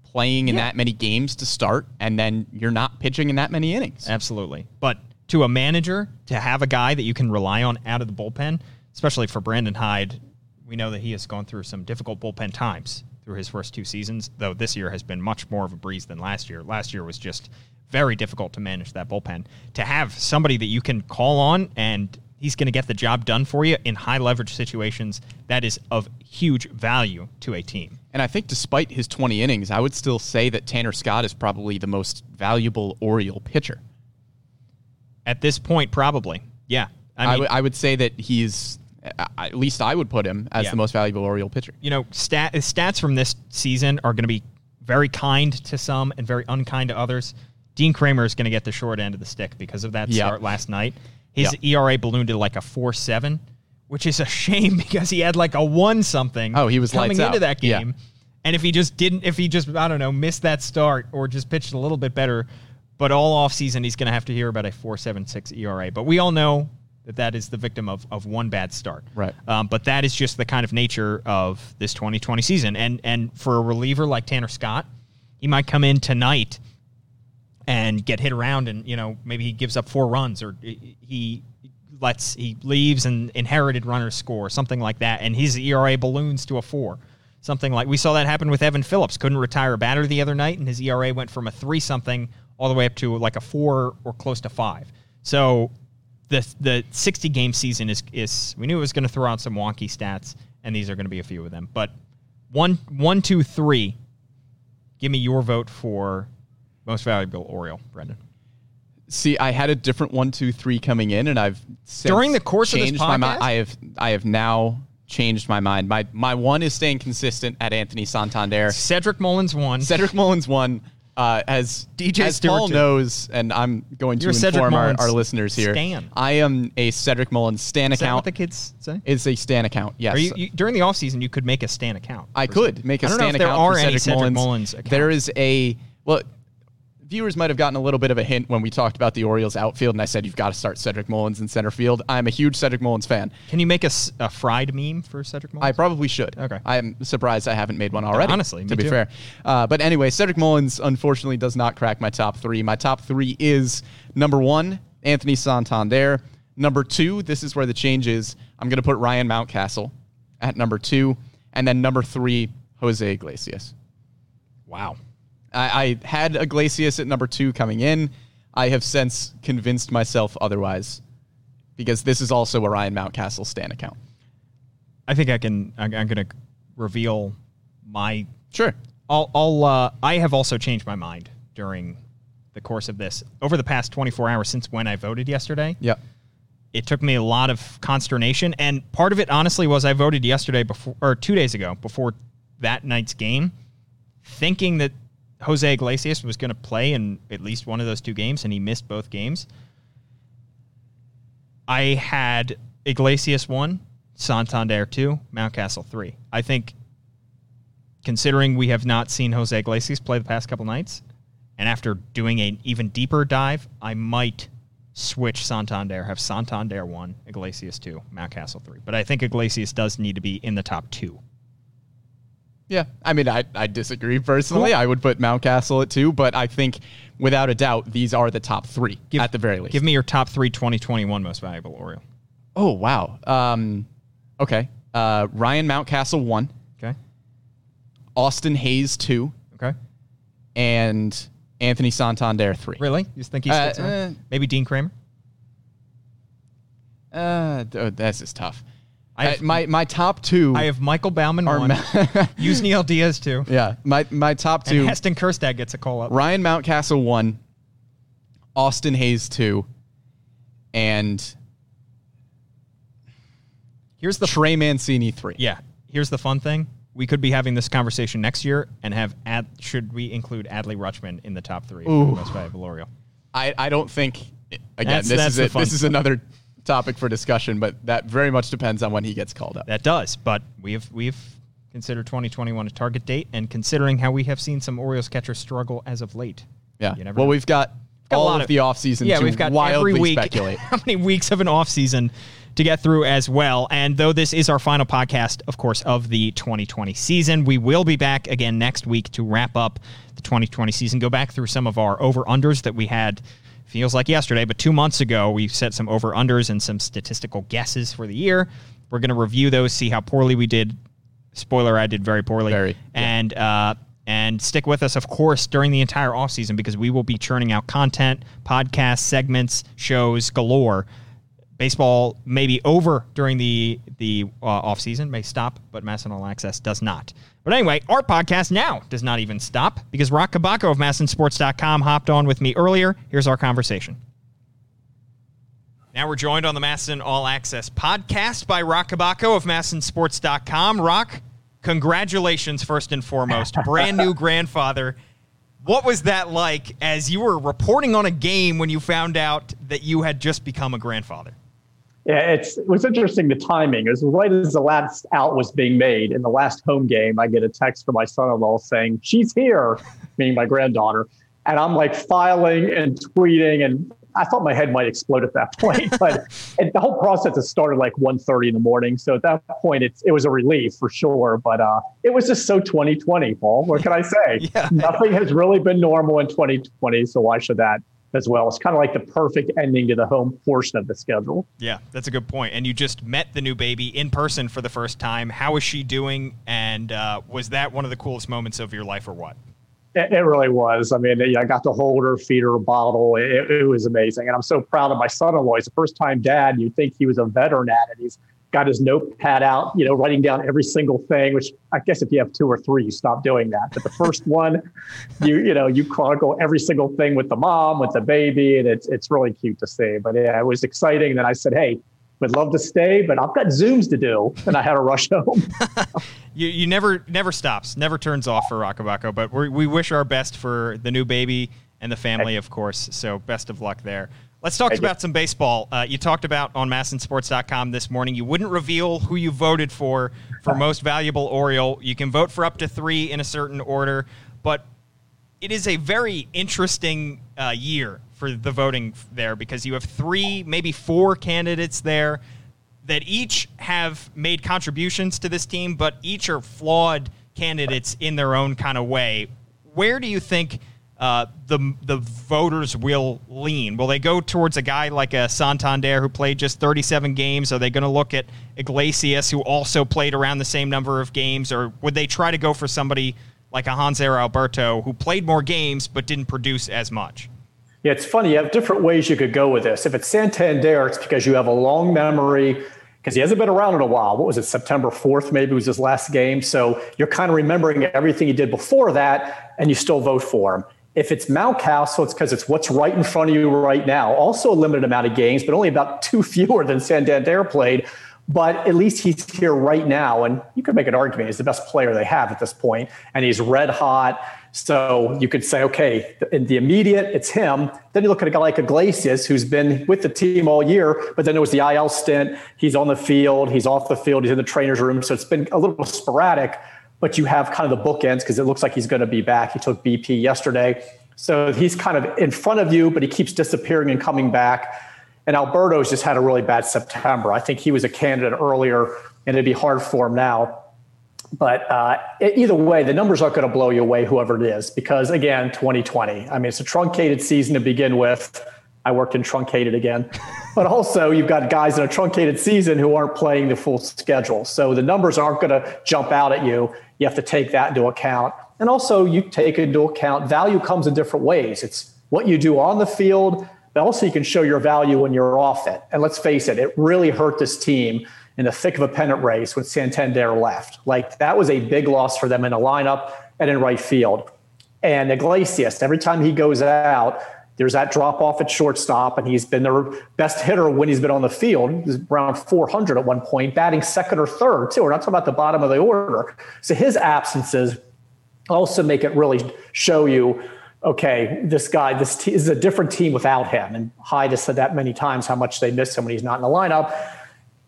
playing in
Yeah.
that many games to start, and then you're not pitching in that many innings.
Absolutely. But to a manager, to have a guy that you can rely on out of the bullpen, especially for Brandon Hyde, we know that he has gone through some difficult bullpen times through his first two seasons, though this year has been much more of a breeze than last year. Last year was just very difficult to manage that bullpen. To have somebody that you can call on and he's going to get the job done for you in high leverage situations, that is of huge value to a team.
And I think despite his 20 innings, I would still say that Tanner Scott is probably the most valuable Oriole pitcher.
At this point, probably. Yeah. I
I
mean,
would- would say that he's, uh, at least I would put him as
Yeah.
the most valuable Oriole pitcher.
you know, stat stats from this season are going to be very kind to some and very unkind to others. Dean Kremer is going to get the short end of the stick because of that
Yeah.
start last night. His
Yeah.
ERA ballooned to like a four seven, which is a shame because he had like a one something.
Oh, he was
coming into
out.
that
Yeah.
game. And if he just didn't, if he just I don't know missed that start or just pitched a little bit better, but all offseason he's going to have to hear about a four seven six ERA. But we all know that that is the victim of of one bad start.
Right.
Um, but that is just the kind of nature of this 2020 season. And and for a reliever like Tanner Scott, he might come in tonight and get hit around, and you know maybe he gives up four runs, or he lets he leaves and inherited runners score, something like that, and his ERA balloons to a four. Something like we saw that happen with Evan Phillips. Couldn't retire a batter the other night, and his ERA went from a three something all the way up to like a four or close to five. So the the 60 game season is is we knew it was going to throw out some wonky stats, and these are going to be a few of them. But one one two three, give me your vote for most valuable Oriole, Brendan.
See, I had a different one, two, three coming in, and I've
During the course of this
changed my
podcast?
I have, I have now changed my mind. My my one is staying consistent at Anthony Santander.
Cedric Mullins won.
Cedric Mullins one. Uh, as
DJ
as
Stewart
Paul
two.
knows, and I'm going to
You're
inform our, our listeners here.
stan.
I am a Cedric Mullins Stan
Is that what
account.
the kids say?
It's a Stan account. Yes.
Are you, you during the offseason you could make a Stan account?
I could make a
I don't know
Stan
if there are
for
any
Cedric, Mullins.
Mullins.
There is a well. Viewers might have gotten a little bit of a hint when we talked about the Orioles outfield, and I said you've got to start Cedric Mullins in center field. I'm a huge Cedric Mullins fan.
Can you make a fried meme for Cedric Mullins?
I probably should.
Okay.
I'm surprised I haven't made one already.
honestly,
to be
too.
fair. Uh, but anyway, Cedric Mullins unfortunately does not crack my top three. My top three is number one, Anthony Santander. Number two, this is where the change is. I'm going to put Ryan Mountcastle at number two, and then number three, Jose Iglesias.
wow.
I, I had Iglesias at number two coming in. I have since convinced myself otherwise because this is also a Ryan Mountcastle Stan account.
I think I can. I'm, I'm going to reveal my.
Sure.
I'll. I'll uh, I have also changed my mind during the course of this over the past 24 hours since when I voted yesterday.
Yep.
It took me a lot of consternation, and part of it honestly was I voted yesterday before or two days ago before that night's game, thinking that Jose Iglesias was going to play in at least one of those two games, and he missed both games. I had Iglesias one, Santander two, Mountcastle three. I think, considering we have not seen Jose Iglesias play the past couple nights, and after doing an even deeper dive, I might switch Santander, have Santander one, Iglesias two, Mountcastle three. But I think Iglesias does need to be in the top two.
Yeah, I mean, I, I disagree personally.
Cool.
I would put Mountcastle at two, but I think without a doubt, these are the top three at the very least.
Give me your top three 2021 most valuable Oriole.
oh, wow. Um, okay. Uh, Ryan Mountcastle, one.
Okay.
Austin Hays, two.
Okay.
And Anthony Santander, three.
Really? You just think he's
Uh, uh,
maybe Dean Kremer?
Uh, th- oh, this is tough.
I have-
my, my top two
I have Michael Baumann
are
one,
Ma-
Yusniel Diaz two,
yeah, my, my top
and
two
Heston Kjerstad gets a call up.
Ryan Mountcastle, one. Austin Hays, two. And
Here's the
Trey Mancini, three.
yeah. Here's the fun thing. We could be having this conversation next year and have ad, should we include Adley Rutschman in the top three
Ooh.
most valuable Oriole?
I, I don't think again
That's-
this
that's
is
fun
this is another topic for discussion, but that very much depends on when he gets called up.
That does, but we have we've considered 2021 a target date, and considering how we have seen some Orioles catchers struggle as of late.
yeah.
you never
Well,
know.
we've got
Got a
all
lot
of, the offseason
yeah,
to
we've got
wildly
every week.
speculate.
how many weeks of an off season to get through as well? And though this is our final podcast, of course, of the 2020 season, we will be back again next week to wrap up the 2020 season. Go back through some of our over unders that we had. Feels like yesterday, but two months ago we set some over unders and some statistical guesses for the year. We're going to review those, see how poorly we did. Spoiler: I did very poorly.
Very, yeah.
And uh, and stick with us, of course, during the entire offseason because we will be churning out content, podcasts, segments, shows galore. Baseball may be over during the the uh, off season, may stop, but MASN All Access does not. But anyway, our podcast now does not even stop because Roch Kubatko of masnsports.com hopped on with me earlier. Here's our conversation. Now we're joined on the MASN All Access podcast by Roch Kubatko of masnsports.com. Roch, congratulations first and foremost, brand new grandfather. What was that like as you were reporting on a game when you found out that you had just become a grandfather?
Yeah, it's it was interesting the timing. It was right as the last out was being made in the last home game. I get a text from my son-in-law saying she's here, meaning my granddaughter, and I'm like filing and tweeting, and I thought my head might explode at that point. But it, the whole process has started like 1.30 in the morning, so at that point it's it was a relief for sure. But uh, it was just so 2020, Paul. What can I say?
Yeah.
Nothing has really been normal in 2020, so why should that as well. It's kind of like the perfect ending to the home portion of the schedule.
Yeah, that's a good point. And you just met the new baby in person for the first time. How is she doing? And uh, was that one of the coolest moments of your life, or what?
It, it really was. I mean, I got to hold her, feed her a bottle. It, it was amazing, and I'm so proud of my son-in-law. He's a first-time dad. You'd think he was a veteran at it. He's got his notepad out, you know, writing down every single thing, which I guess if you have two or three, you stop doing that. But the first one, you you know, you chronicle every single thing with the mom, with the baby, and it's it's really cute to see. But yeah, it was exciting. And then I said, hey, would love to stay, but I've got Zooms to do, and I had to rush home.
you, you never never stops, never turns off for Roch Kubatko. But we we wish our best for the new baby and the family, of course. So best of luck there. Let's talk about some baseball. Uh, you talked about on masnsports.com this morning. You wouldn't reveal who you voted for for most valuable Oriole. You can vote for up to three in a certain order, but it is a very interesting uh, year for the voting there because you have three, maybe four candidates there that each have made contributions to this team, but each are flawed candidates in their own kind of way. Where do you think? Uh, the the voters will lean? Will they go towards a guy like a Santander who played just 37 games? Are they going to look at Iglesias who also played around the same number of games, or would they try to go for somebody like a Hanser Alberto who played more games but didn't produce as much?
Yeah, it's funny. You have different ways you could go with this. If it's Santander, it's because you have a long memory because he hasn't been around in a while. What was it, September 4th, maybe was his last game. So you're kind of remembering everything he did before that, and you still vote for him. If it's Mountcastle, it's because it's what's right in front of you right now. Also a limited amount of games, but only about two fewer than Santander played. But at least he's here right now. And you could make an argument he's the best player they have at this point, and he's red hot. So you could say, okay, in the immediate, it's him. Then you look at a guy like Iglesias, who's been with the team all year, but then there was the IL stint. He's on the field, he's off the field, he's in the trainer's room. So it's been a little sporadic but you have kind of the bookends because it looks like he's going to be back. He took BP yesterday. So he's kind of in front of you, but he keeps disappearing and coming back. And Alberto's just had a really bad September. I think he was a candidate earlier, and it'd be hard for him now. But uh, either way, the numbers aren't going to blow you away, whoever it is, because again, 2020. I mean, it's a truncated season to begin with. I worked in truncated again. But also, you've got guys in a truncated season who aren't playing the full schedule. So the numbers aren't going to jump out at you. You have to take that into account. And also, you take into account value comes in different ways. It's what you do on the field, but also you can show your value when you're off it. And let's face it, it really hurt this team in the thick of a pennant race when Santander left. Like that was a big loss for them in the lineup and in right field. And Iglesias, every time he goes out, there's that drop off at shortstop, and he's been their best hitter when he's been on the field. He's around 400 at one point, batting second or third, too. We're not talking about the bottom of the order. So his absences also make it really show you okay, this guy, this, te- is a different team without him. And Hyde has said that many times how much they miss him when he's not in the lineup.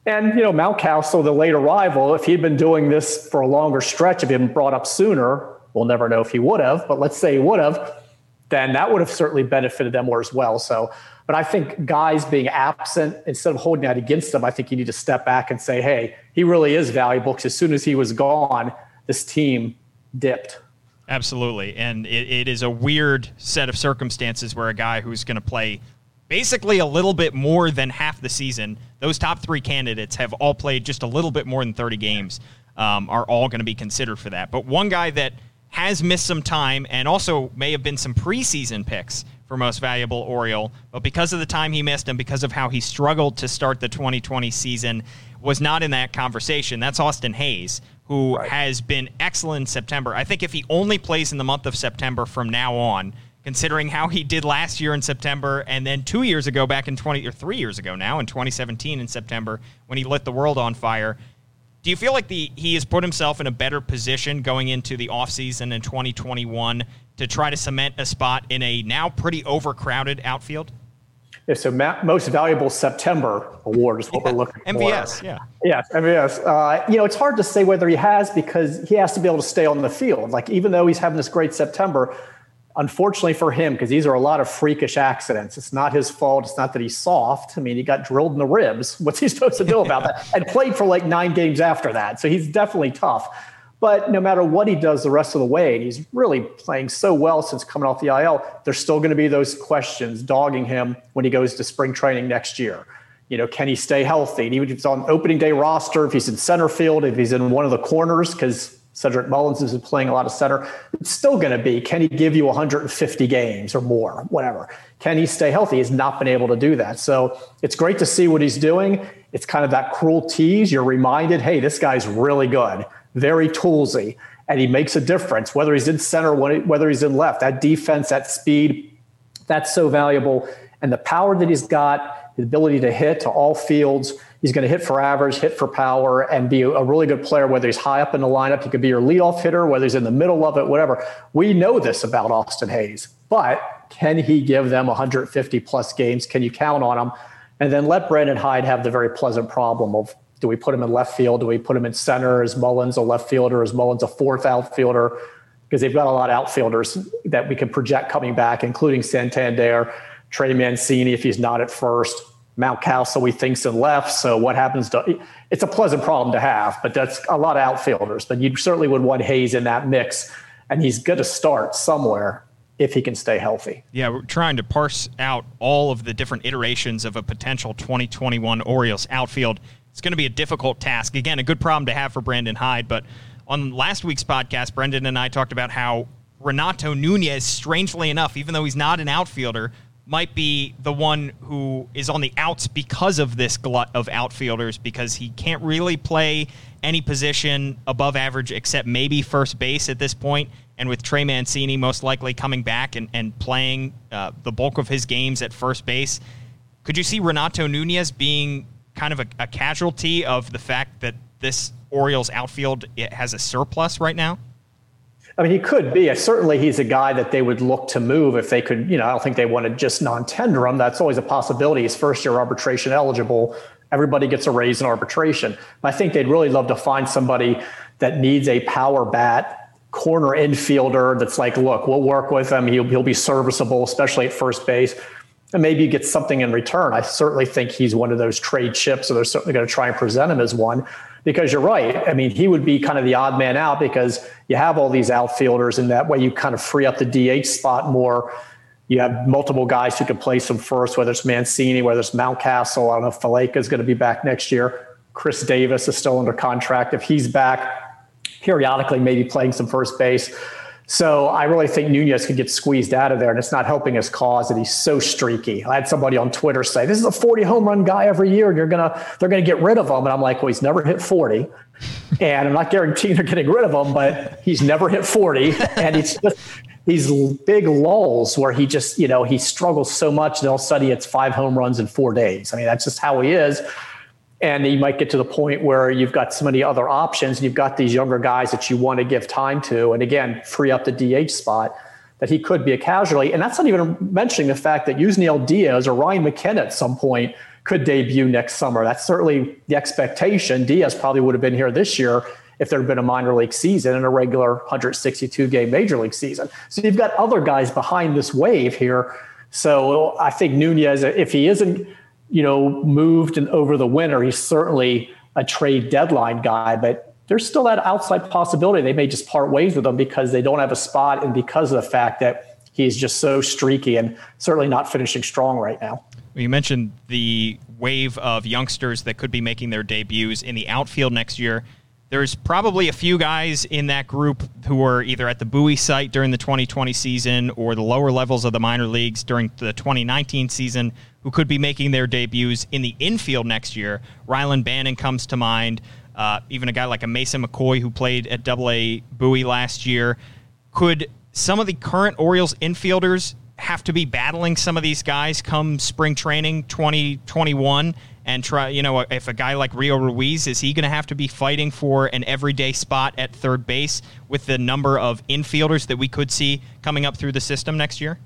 And, you know, Mountcastle, the late arrival, if he'd been doing this for a longer stretch, if he'd been brought up sooner, we'll never know if he would have, but let's say he would have then that would have certainly benefited them more as well. So, but I think guys being absent, instead of holding that against them, I think you need to step back and say, hey, he really is valuable because as soon as he was gone, this team dipped.
Absolutely. And it, it is a weird set of circumstances where a guy who's going to play basically a little bit more than half the season, those top three candidates have all played just a little bit more than 30 games, um, are all going to be considered for that. But one guy that has missed some time and also may have been some preseason picks for most valuable Oriole, but because of the time he missed and because of how he struggled to start the 2020 season, was not in that conversation. That's Austin Hays, who right. has been excellent in September. I think if he only plays in the month of September from now on, considering how he did last year in September and then two years ago back in 20 or three years ago now in 2017 in September when he lit the world on fire, do you feel like the he has put himself in a better position going into the offseason in 2021 to try to cement a spot in a now pretty overcrowded outfield?
Yeah, so most valuable September award is what
yeah.
we're looking
MVS,
for.
yeah.
Yeah, MVS. Uh, you know, it's hard to say whether he has because he has to be able to stay on the field. Like, even though he's having this great September, unfortunately for him, because these are a lot of freakish accidents. It's not his fault. It's not that he's soft. I mean, he got drilled in the ribs. What's he supposed to do about that? And played for like nine games after that. So he's definitely tough. But no matter what he does the rest of the way, and he's really playing so well since coming off the IL, there's still going to be those questions dogging him when he goes to spring training next year. You know, can he stay healthy? And even if it's on opening day roster, if he's in center field, if he's in one of the corners, because Cedric Mullins is playing a lot of center, it's still going to be can he give you 150 games or more, whatever? Can he stay healthy? He's not been able to do that. So it's great to see what he's doing. It's kind of that cruel tease. You're reminded, hey, this guy's really good very toolsy, and he makes a difference, whether he's in center, whether he's in left. That defense, that speed, that's so valuable. And the power that he's got, the ability to hit to all fields, he's going to hit for average, hit for power, and be a really good player, whether he's high up in the lineup. He could be your leadoff hitter, whether he's in the middle of it, whatever. We know this about Austin Hays, but can he give them 150 plus games? Can you count on him? And then let Brandon Hyde have the very pleasant problem of do we put him in left field? Do we put him in center? Is Mullins a left fielder? Is Mullins a fourth outfielder? Because they've got a lot of outfielders that we can project coming back, including Santander, Trey Mancini if he's not at first, Mountcastle we think's in left. So what happens to it's a pleasant problem to have, but that's a lot of outfielders. But you certainly would want Hays in that mix, and he's going to start somewhere if he can stay healthy.
Yeah, we're trying to parse out all of the different iterations of a potential 2021 Orioles outfield it's going to be a difficult task. Again, a good problem to have for Brandon Hyde. But on last week's podcast, Brendan and I talked about how Renato Nunez, strangely enough, even though he's not an outfielder, might be the one who is on the outs because of this glut of outfielders because he can't really play any position above average except maybe first base at this point. And with Trey Mancini most likely coming back and, and playing uh, the bulk of his games at first base, could you see Renato Nunez being kind of a, a casualty of the fact that this Orioles outfield has a surplus right now?
I mean, he could be. Certainly, he's a guy that they would look to move if they could. You know, I don't think they want to just non-tender him. That's always a possibility. He's first-year arbitration eligible. Everybody gets a raise in arbitration. But I think they'd really love to find somebody that needs a power bat corner infielder that's like, look, we'll work with him. He'll, he'll be serviceable, especially at first base and maybe get something in return. I certainly think he's one of those trade chips, so they're certainly going to try and present him as one because you're right. I mean, he would be kind of the odd man out because you have all these outfielders, and that way you kind of free up the DH spot more. You have multiple guys who can play some first, whether it's Mancini, whether it's Mountcastle. I don't know if Valaika is going to be back next year. Chris Davis is still under contract. If he's back, periodically maybe playing some first base. So I really think Nunez could get squeezed out of there, and it's not helping his cause that he's so streaky. I had somebody on Twitter say, "This is a 40 home run guy every year, and you're gonna they're gonna get rid of him." And I'm like, "Well, he's never hit 40, and I'm not guaranteeing they're getting rid of him, but he's never hit 40, and he's just." These big lulls where he just, you know, he struggles so much, and all of a sudden it's five home runs in four days. I mean, that's just how he is and you might get to the point where you've got so many other options and you've got these younger guys that you want to give time to and again free up the DH spot that he could be a casualty. And that's not even mentioning the fact that Yusniel Diaz or Ryan McKenna at some point could debut next summer. That's certainly the expectation. Diaz probably would have been here this year if there had been a minor league season and a regular 162 game major league season. So you've got other guys behind this wave here. So I think Nunez if he isn't you know, moved and over the winter. He's certainly a trade deadline guy, but there's still that outside possibility they may just part ways with him because they don't have a spot and because of the fact that he's just so streaky and certainly not finishing strong right now.
You mentioned the wave of youngsters that could be making their debuts in the outfield next year. There's probably a few guys in that group who were either at the Bowie site during the 2020 season or the lower levels of the minor leagues during the 2019 season who could be making their debuts in the infield next year. Rylan Bannon comes to mind. Uh, even a guy like a Mason McCoy who played at Double A Bowie last year. Could some of the current Orioles infielders have to be battling some of these guys come spring training 2021 and try, you know, if a guy like Rio Ruiz, is he going to have to be fighting for an everyday spot at third base with the number of infielders that we could see coming up through the system next year?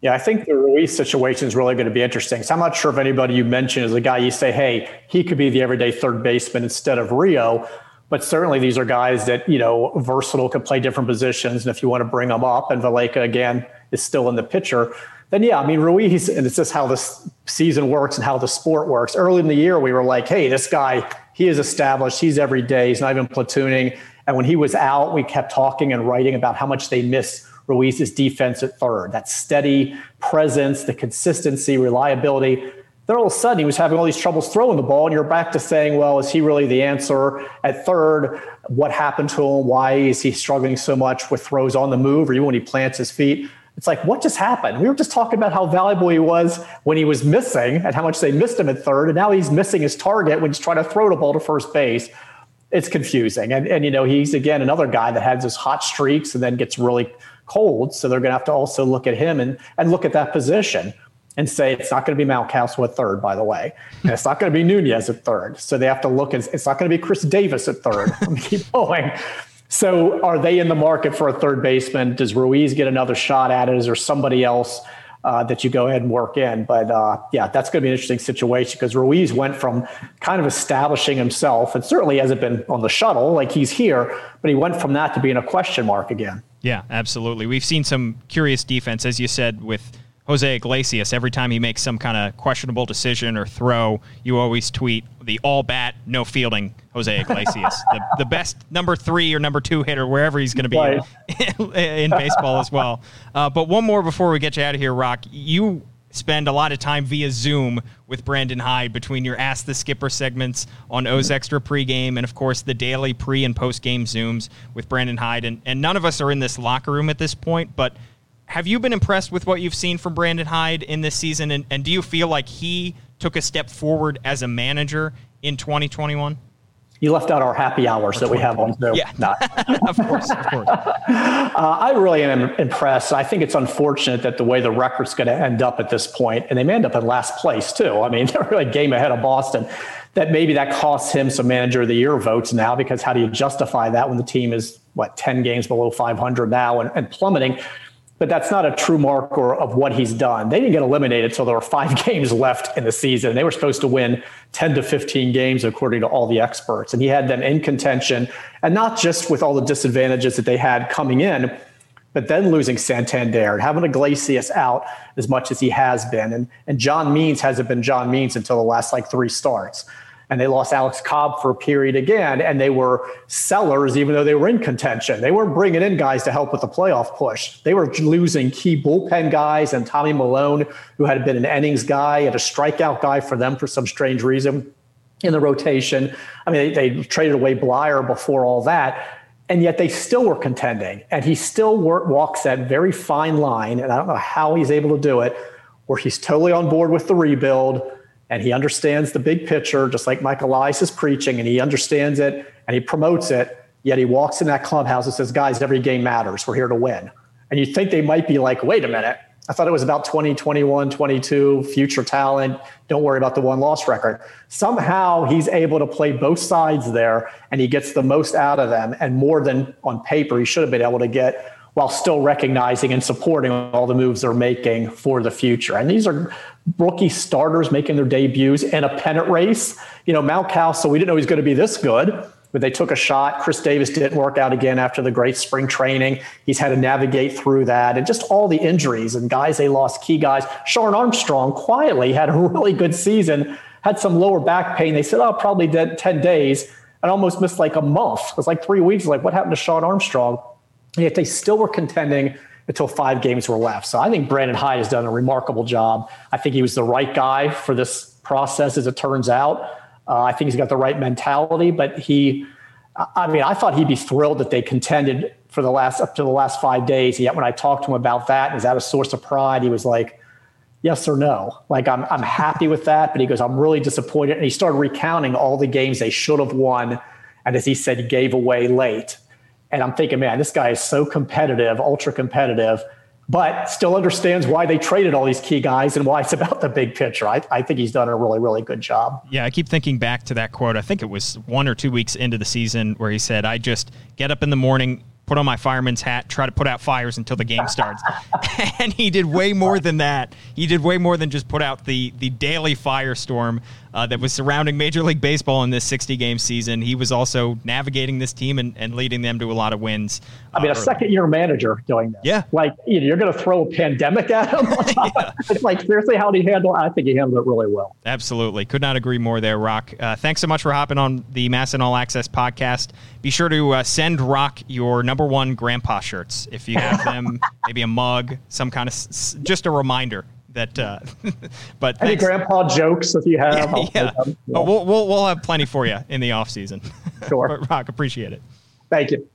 Yeah, I think the Ruiz situation is really going to be interesting. So I'm not sure if anybody you mentioned is a guy you say, hey, he could be the everyday third baseman instead of Rio. But certainly these are guys that, you know, versatile, can play different positions. And if you want to bring them up, and Valaika, again is still in the picture, then yeah, I mean, Ruiz, and it's just how this season works and how the sport works. Early in the year, we were like, hey, this guy, he is established. He's every day. He's not even platooning. And when he was out, we kept talking and writing about how much they miss Ruiz's defense at third. That steady presence, the consistency, reliability. Then all of a sudden, he was having all these troubles throwing the ball, and you're back to saying, well, is he really the answer at third? What happened to him? Why is he struggling so much with throws on the move or even when he plants his feet? It's like, what just happened? We were just talking about how valuable he was when he was missing and how much they missed him at third. And now he's missing his target when he's trying to throw the ball to first base. It's confusing. And, and you know, he's again another guy that has his hot streaks and then gets really cold. So they're going to have to also look at him and, and look at that position and say it's not going to be Mountcastle at third, by the way. And it's not going to be Nunez at third. So they have to look at it's not going to be Chris Davis at third. Let me keep going. So are they in the market for a third baseman? Does Ruiz get another shot at it? Is there somebody else uh, that you go ahead and work in? But uh, yeah, that's going to be an interesting situation because Ruiz went from kind of establishing himself, and certainly hasn't been on the shuttle like he's here, but he went from that to being a question mark again.
Yeah, absolutely. We've seen some curious defense, as you said, with Jose Iglesias, every time he makes some kind of questionable decision or throw, you always tweet the all bat, no fielding Jose Iglesias, the, the best number three or number two hitter wherever he's going to be right. in, in, baseball as well. Uh, but one more before we get you out of here, Roch. You spend a lot of time via Zoom with Brandon Hyde between your Ask the Skipper segments on O's Extra pregame and, of course, the daily pre and post game Zooms with Brandon Hyde. And, and none of us are in this locker room at this point, but – have you been impressed with what you've seen from Brandon Hyde in this season? And, and do you feel like he took a step forward as a manager in 2021?
You left out our happy hours that we have on Zoom.
Yeah, of course, of course.
Uh, I really am impressed. I think it's unfortunate that the way the record's going to end up at this point, and they may end up in last place too. I mean, they're really a game ahead of Boston. That maybe that costs him some manager of the year votes now because how do you justify that when the team is what 10 games below 500 now and, and plummeting? But that's not a true marker of what he's done. They didn't get eliminated until there were five games left in the season. They were supposed to win 10 to 15 games, according to all the experts. And he had them in contention, and not just with all the disadvantages that they had coming in, but then losing Santander and having Iglesias out as much as he has been. And, and John Means hasn't been John Means until the last like three starts and they lost Alex Cobb for a period again, and they were sellers even though they were in contention. They weren't bringing in guys to help with the playoff push. They were losing key bullpen guys, and Tommy Milone, who had been an innings guy, and a strikeout guy for them for some strange reason in the rotation. I mean, they, they traded away Bleier before all that. And yet they still were contending. And he still work, walks that very fine line. And I don't know how he's able to do it, where he's totally on board with the rebuild and he understands the big picture, just like Michael Elias is preaching, and he understands it and he promotes it. Yet he walks in that clubhouse and says, Guys, every game matters. We're here to win. And you think they might be like, Wait a minute. I thought it was about 20, 21, 22, future talent. Don't worry about the one loss record. Somehow he's able to play both sides there and he gets the most out of them and more than on paper he should have been able to get while still recognizing and supporting all the moves they're making for the future. And these are rookie starters making their debuts in a pennant race. You know, Mountcastle, we didn't know he was going to be this good, but they took a shot. Chris Davis didn't work out again after the great spring training. He's had to navigate through that and just all the injuries and guys they lost, key guys. Shawn Armstrong quietly had a really good season, had some lower back pain. They said, oh, probably dead 10 days and almost missed like a month. It was like three weeks. Like, what happened to Shawn Armstrong? yet they still were contending until five games were left. So I think Brandon Hyde has done a remarkable job. I think he was the right guy for this process, as it turns out. Uh, I think he's got the right mentality, but he, I mean, I thought he'd be thrilled that they contended for the last up to the last five days. Yet when I talked to him about that, is that a source of pride? He was like, yes or no. Like I'm, I'm happy with that, but he goes, I'm really disappointed. And he started recounting all the games they should have won, and as he said, gave away late. And I'm thinking, man, this guy is so competitive, ultra competitive, but still understands why they traded all these key guys and why it's about the big picture. I, I think he's done a really, really good job.
Yeah, I keep thinking back to that quote. I think it was one or two weeks into the season where he said, I just get up in the morning, put on my fireman's hat, try to put out fires until the game starts. and he did way more than that. He did way more than just put out the the daily firestorm uh, that was surrounding Major League Baseball in this 60 game season. He was also navigating this team and, and leading them to a lot of wins.
I mean,
uh,
a second year manager doing this.
Yeah.
Like, you know, you're going to throw a pandemic at him. It's like, seriously, how did he handle it? I think he handled it really well.
Absolutely. Could not agree more there, Roch. Uh, thanks so much for hopping on the MASN All Access podcast. Be sure to uh, send Roch your number one grandpa shirts if you have them, maybe a mug, some kind of, s- just a reminder that, uh, but
Any
thanks.
grandpa jokes if you have? I'll
yeah. Oh, we'll, we'll, we'll have plenty for you in the off season.
Sure.
Roch, appreciate it.
Thank you.